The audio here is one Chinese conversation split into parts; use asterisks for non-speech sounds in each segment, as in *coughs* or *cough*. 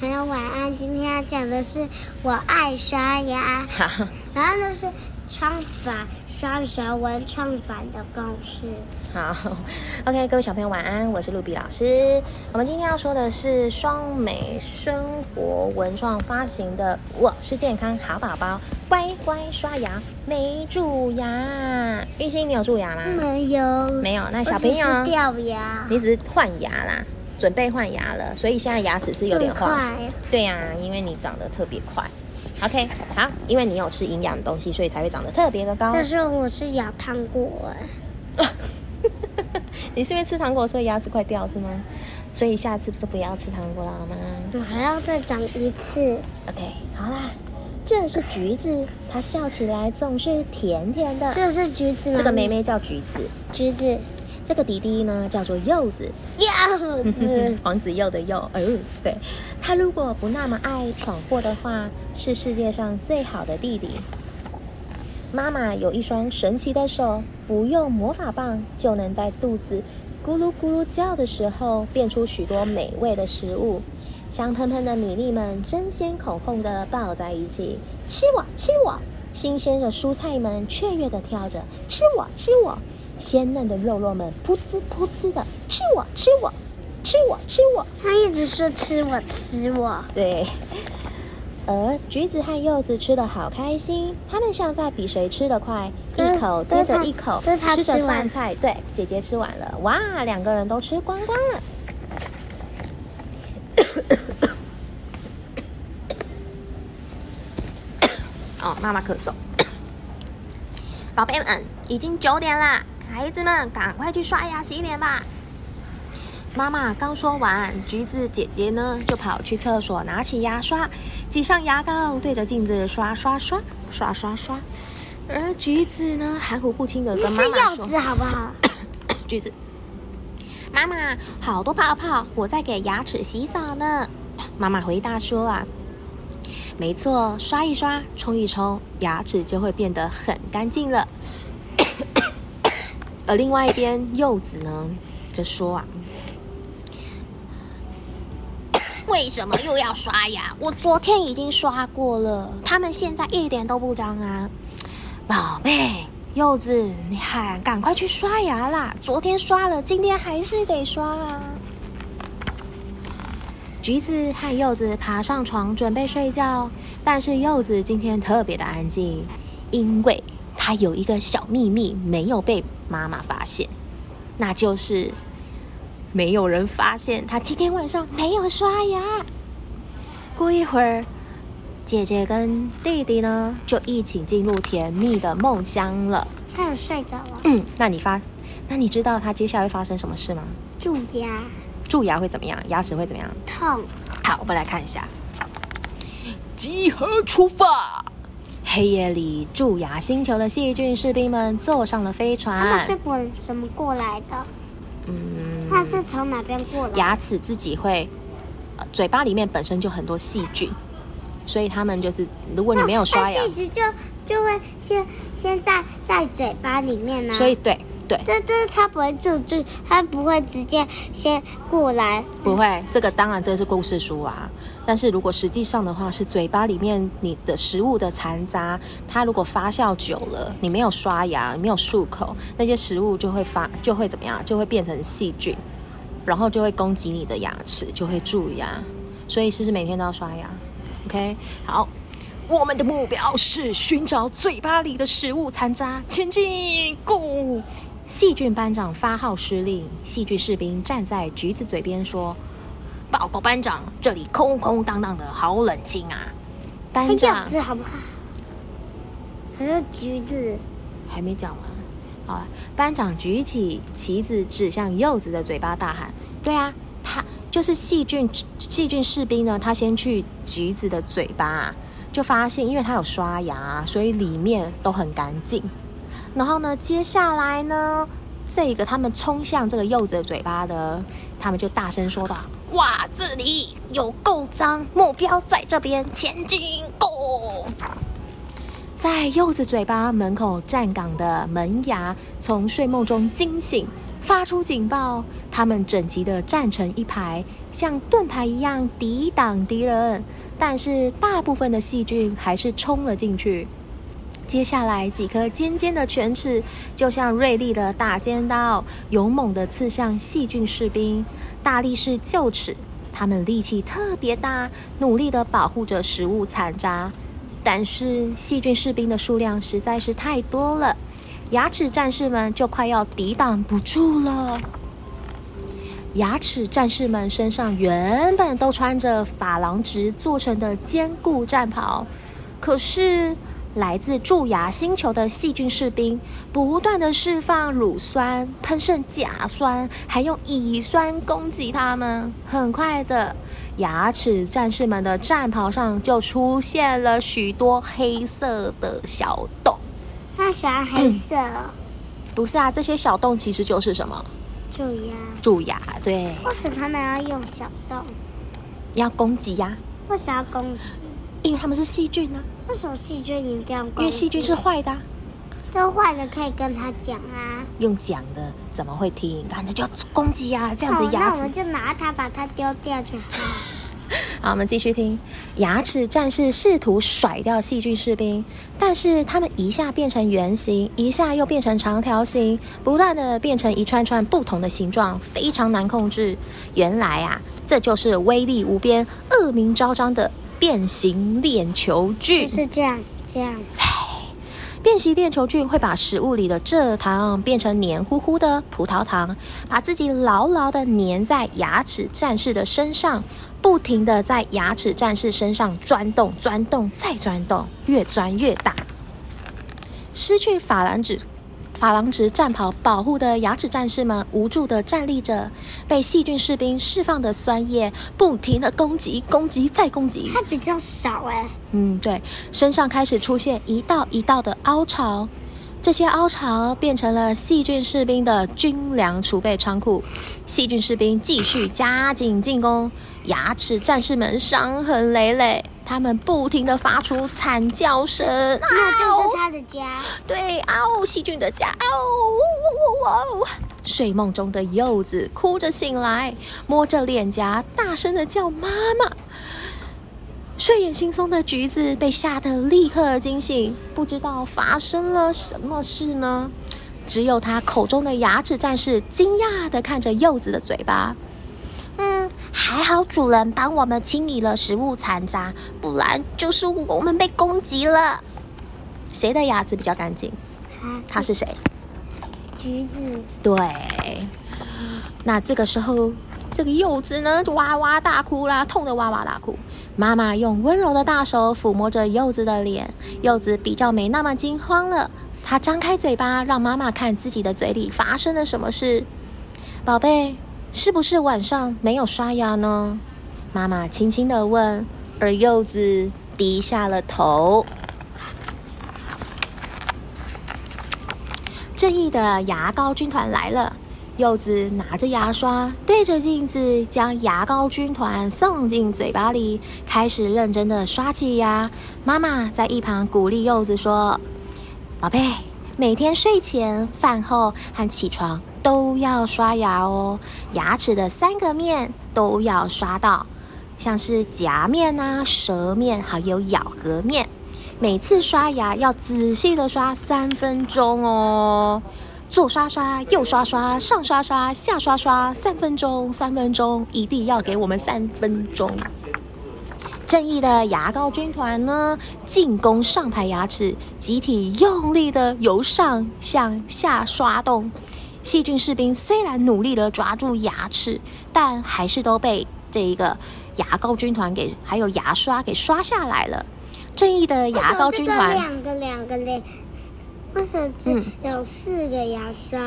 朋友晚安。今天要讲的是我爱刷牙，好，然后呢是创法双舌文创版的公式。好，OK，各位小朋友晚安，我是露比老师。我们今天要说的是双美生活文创发行的《我是健康好宝宝，乖乖刷牙没蛀牙》。玉兴，你有蛀牙吗？没有，没有。那小朋友，掉牙，你只是换牙啦，准备换牙了，所以现在牙齿是有点。快。对呀、因为你长得特别快。OK，好，因为你有吃营养的东西，所以才会长得特别的高。但是我是咬糖果哎，*laughs* 你是因为吃糖果所以牙齿快掉是吗？所以下次都不要吃糖果了好吗我还要再长一次。？OK，好啦，这是橘子，它笑起来总是甜甜的。这是橘子吗？这个妹妹叫橘子，橘子，这个弟弟呢叫做柚子，柚子。*laughs* 黄子柚的柚。哦，对，他如果不那么爱闯祸的话，是世界上最好的弟弟。妈妈有一双神奇的手，不用魔法棒就能在肚子咕噜咕噜叫的时候变出许多美味的食物。香喷喷的米粒们争先恐后的抱在一起，吃我吃我！新鲜的蔬菜们雀跃的跳着，吃我吃我！鲜嫩的肉肉们噗呲噗呲的吃我吃我吃我吃我！他一直说吃我吃我，对，而橘子和柚子吃的好开心，他们像在比谁吃得快，一口接着一口这是他吃着饭菜。对，姐姐吃完了，哇，两个人都吃光光了。*coughs* 哦，妈妈咳嗽。*coughs* 宝贝们，已经九点啦，孩子们赶快去刷牙洗脸吧。妈妈刚说完，橘子姐姐呢就跑去厕所拿起牙刷，挤上牙膏，对着镜子刷刷刷刷刷刷。而橘子呢含糊不清的跟妈妈说是柚子好不好？：“ *coughs* 橘子，妈妈，好多泡泡，我在给牙齿洗澡呢。*coughs* ”妈妈回答说：“啊，没错，刷一刷，冲一冲，牙齿就会变得很干净了。”而另外一边，柚子呢则说：“啊。*coughs* ”为什么又要刷牙？我昨天已经刷过了，他们现在一点都不脏啊！宝贝，柚子，你喊赶快去刷牙啦！昨天刷了，今天还是得刷啊！橘子和柚子爬上床准备睡觉，但是柚子今天特别的安静，因为它有一个小秘密没有被妈妈发现，那就是没有人发现他今天晚上没有刷牙。过一会儿，姐姐跟弟弟呢就一起进入甜蜜的梦乡了。他有睡着了，嗯，那你发，那你知道他接下来会发生什么事吗？蛀牙蛀牙会怎么样？牙齿会怎么样？痛，好，我们来看一下。集合出发！黑夜里，蛀牙星球的细菌士兵们坐上了飞船他们船是。滚什么过来的？嗯，他是从哪边过来？牙齿自己会，呃嘴巴里面本身就很多细菌，所以他们就是，如果你没有刷牙那，细菌就就会先先在在嘴巴里面呢、所以对对，这这它不会就就它不会直接先过来，不会，这个当然这是故事书啊。但是如果实际上的话，是嘴巴里面你的食物的残渣，它如果发酵久了，你没有刷牙，没有漱口，那些食物就会发就会怎么样？就会变成细菌，然后就会攻击你的牙齿，就会蛀牙。所以是不是每天都要刷牙？OK，好。我们的目标是寻找嘴巴里的食物残渣，前进，Go！细菌班长发号施令，细菌士兵站在橘子嘴边说：“报告班长，这里空空荡荡的，好冷清啊！”班长子好不好？还有橘子？还没讲完，好了，班长举起旗子指向柚子的嘴巴，大喊：“对啊，他就是细菌细菌士兵呢。他先去橘子的嘴巴、就发现，因为他有刷牙，所以里面都很干净。然后呢，接下来呢，这个他们冲向这个柚子的嘴巴的，他们就大声说道：“哇，这里有够脏，目标在这边，前进，Go！” 在柚子嘴巴门口站岗的门牙从睡梦中惊醒，发出警报。他们整齐的站成一排，像盾牌一样抵挡敌人。但是大部分的细菌还是冲了进去。接下来，几颗尖尖的犬齿就像锐利的大尖刀，勇猛地刺向细菌士兵。大力士臼齿，他们力气特别大，努力地保护着食物残渣。但是细菌士兵的数量实在是太多了，牙齿战士们就快要抵挡不住了。牙齿战士们身上原本都穿着珐琅质做成的坚固战袍，可是来自蛀牙星球的细菌士兵不断的释放乳酸、喷射甲酸，还用乙酸攻击他们。很快的，牙齿战士们的战袍上就出现了许多黑色的小洞。他喜欢黑色，不是啊，这些小洞其实就是什么？蛀牙。蛀牙，对，为什么他们要用小洞？要攻击呀，为什么要攻击？因为他们是细菌呢、为什么细菌一定要？因为细菌是坏的啊、这坏的可以跟他讲啊。用讲的怎么会听？那就要攻击啊，这样子哦那牙齿我们就拿它把它丢掉就好。*laughs* 好，我们继续听。牙齿战士试图甩掉细菌士兵，但是他们一下变成圆形，一下又变成长条形，不断的变成一串串不同的形状，非常难控制。原来啊，这就是威力无边、恶名昭彰的变形链球菌。就是这样，这样。变形链球菌会把食物里的蔗糖变成黏糊糊的葡萄糖，把自己牢牢的粘在牙齿战士的身上，不停的在牙齿战士身上钻洞、钻洞再钻洞，越钻越大。失去珐琅质。珐琅质战袍保护的牙齿战士们无助地站立着，被细菌士兵释放的酸液不停地攻击、攻击再攻击。它比较少哎、嗯，对，身上开始出现一道一道的凹槽，这些凹槽变成了细菌士兵的军粮储备仓库。细菌士兵继续加紧进攻，牙齿战士们伤痕累累，他们不停的发出惨叫声。那就是嗷他的家。对，嗷，细菌的家，嗷，呜呜呜呜！睡梦中的柚子哭着醒来，摸着脸颊，大声的叫妈妈。睡眼惺忪的橘子被吓得立刻惊醒，不知道发生了什么事呢？只有他口中的牙齿战士惊讶的看着柚子的嘴巴。嗯，还好主人帮我们清理了食物残渣，不然就是我们被攻击了。谁的牙齿比较干净？它他是谁？橘子，对。那这个时候，这个柚子呢，就哇哇大哭啦，痛得哇哇大哭。妈妈用温柔的大手抚摸着柚子的脸，柚子比较没那么惊慌了。它张开嘴巴，让妈妈看自己的嘴里发生了什么事。宝贝，是不是晚上没有刷牙呢？妈妈轻轻的问，而柚子低下了头。正义的牙膏军团来了。柚子拿着牙刷，对着镜子，将牙膏军团送进嘴巴里，开始认真的刷起牙。妈妈在一旁鼓励柚子说：“宝贝，每天睡前、饭后和起床都要刷牙哦，牙齿的三个面都要刷到，像是夹面啊、舌面还有咬合面。每次刷牙要仔细的刷三分钟哦。”左刷刷，右刷刷，上刷刷，下刷刷，三分钟，三分钟，一定要给我们三分钟。正义的牙膏军团呢，进攻上排牙齿，集体用力的由上向下刷动。细菌士兵虽然努力的抓住牙齿，但还是都被这一个牙膏军团给还有牙刷给刷下来了。正义的牙膏军团。两个两个两，为什么只嗯有四个牙刷？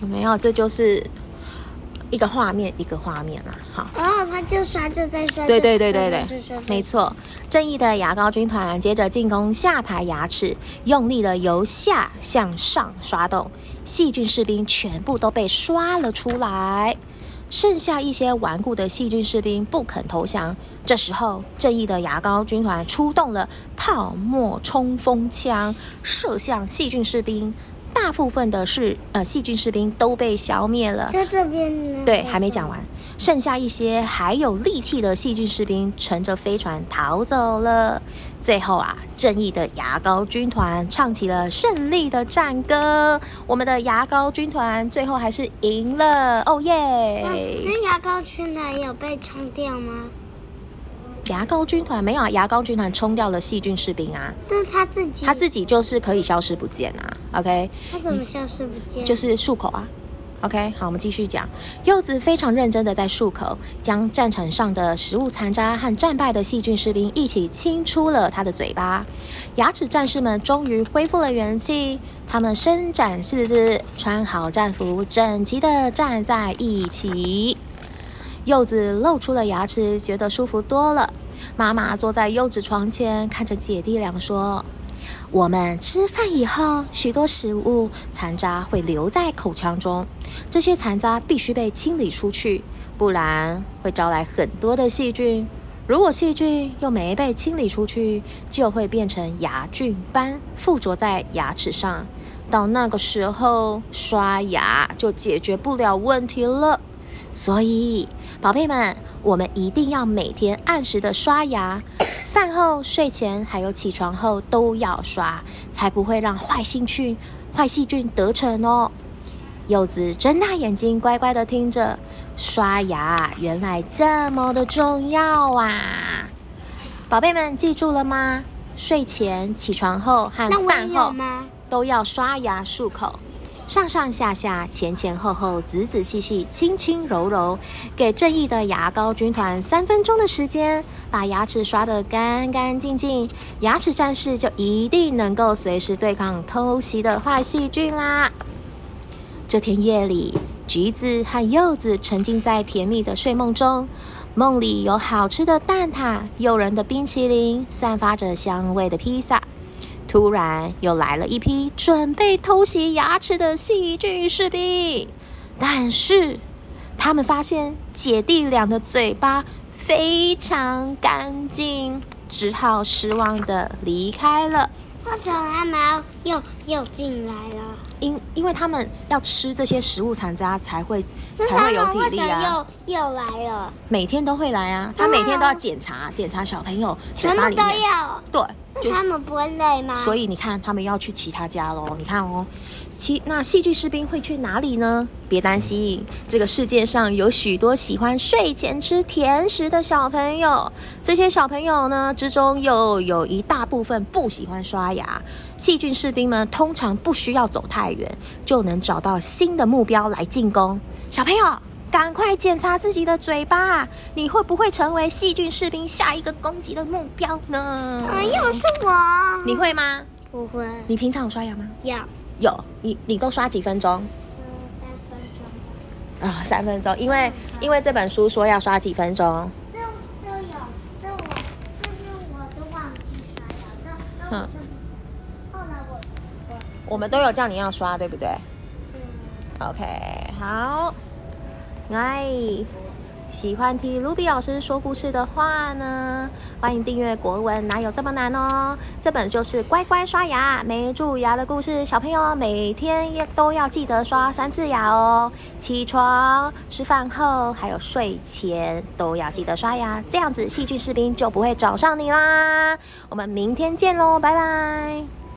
没有，这就是一个画面，一个画面啊。好，然后他就刷，就在刷，对对对对对没错。正义的牙膏军团接着进攻下排牙齿，用力的由下向上刷动，细菌士兵全部都被刷了出来。剩下一些顽固的细菌士兵不肯投降。这时候，正义的牙膏军团出动了泡沫冲锋枪，射向细菌士兵。大部分的是呃细菌士兵都被消灭了。在这边呢？对，还没讲完，剩下一些还有力气的细菌士兵乘着飞船逃走了。最后啊，正义的牙膏军团唱起了胜利的战歌。我们的牙膏军团最后还是赢了，哦耶！那牙膏军团有被冲掉吗？牙膏军团没有啊，牙膏军团冲掉了细菌士兵啊。这是他自己，他自己就是可以消失不见啊。OK，他怎么消失不见？就是漱口啊。OK，好，我们继续讲。柚子非常认真的在漱口，将战场上的食物残渣和战败的细菌士兵一起清出了他的嘴巴。牙齿战士们终于恢复了元气，他们伸展四肢，穿好战服，整齐的站在一起。柚子露出了牙齿，觉得舒服多了。妈妈坐在柚子床前，看着姐弟俩说。我们吃饭以后，许多食物残渣会留在口腔中，这些残渣必须被清理出去，不然会招来很多的细菌。如果细菌又没被清理出去，就会变成牙菌斑附着在牙齿上，到那个时候刷牙就解决不了问题了。所以，宝贝们，我们一定要每天按时的刷牙。饭后、睡前还有起床后都要刷，才不会让坏细菌、坏细菌得逞哦。柚子睁大眼睛，乖乖的听着，刷牙原来这么的重要啊！宝贝们记住了吗？睡前、起床后和饭后都要刷牙漱口。上上下下、前前后后、仔仔细细、轻轻柔柔，给正义的牙膏军团三分钟的时间，把牙齿刷得干干净净，牙齿战士就一定能够随时对抗偷袭的坏细菌啦！这天夜里，橘子和柚子沉浸在甜蜜的睡梦中，梦里有好吃的蛋挞、诱人的冰淇淋、散发着香味的披萨。突然又来了一批准备偷袭牙齿的细菌士兵，但是他们发现姐弟俩的嘴巴非常干净，只好失望的离开了。为什么他们又又进来了？因因为他们要吃这些食物残渣才会才会有体力啊！又又来了，每天都会来啊！他每天都要检查检查小朋友嘴巴里面，对。*laughs* 他们不会累吗？所以你看，他们要去其他家喽。你看哦，其那戏剧士兵会去哪里呢？别担心，这个世界上有许多喜欢睡前吃甜食的小朋友。这些小朋友呢之中，又有一大部分不喜欢刷牙。细菌士兵们通常不需要走太远，就能找到新的目标来进攻。小朋友。赶快检查自己的嘴巴，你会不会成为细菌士兵下一个攻击的目标呢？又是我，你会吗？不会。你平常有刷牙吗？有。有。你你都刷几分钟？嗯，三分钟。啊，三分钟，因为因为这本书说要刷几分钟。都都有，这我这是我都忘记刷了，这嗯。后来我我我们都有叫你要刷，对不对？嗯。OK，好。哎，喜欢听卢比老师说故事的话呢，欢迎订阅国文，哪有这么难哦？这本就是乖乖刷牙没蛀牙的故事，小朋友每天也都要记得刷三次牙哦。起床、吃饭后，还有睡前都要记得刷牙，这样子细菌士兵就不会找上你啦。我们明天见喽，拜拜。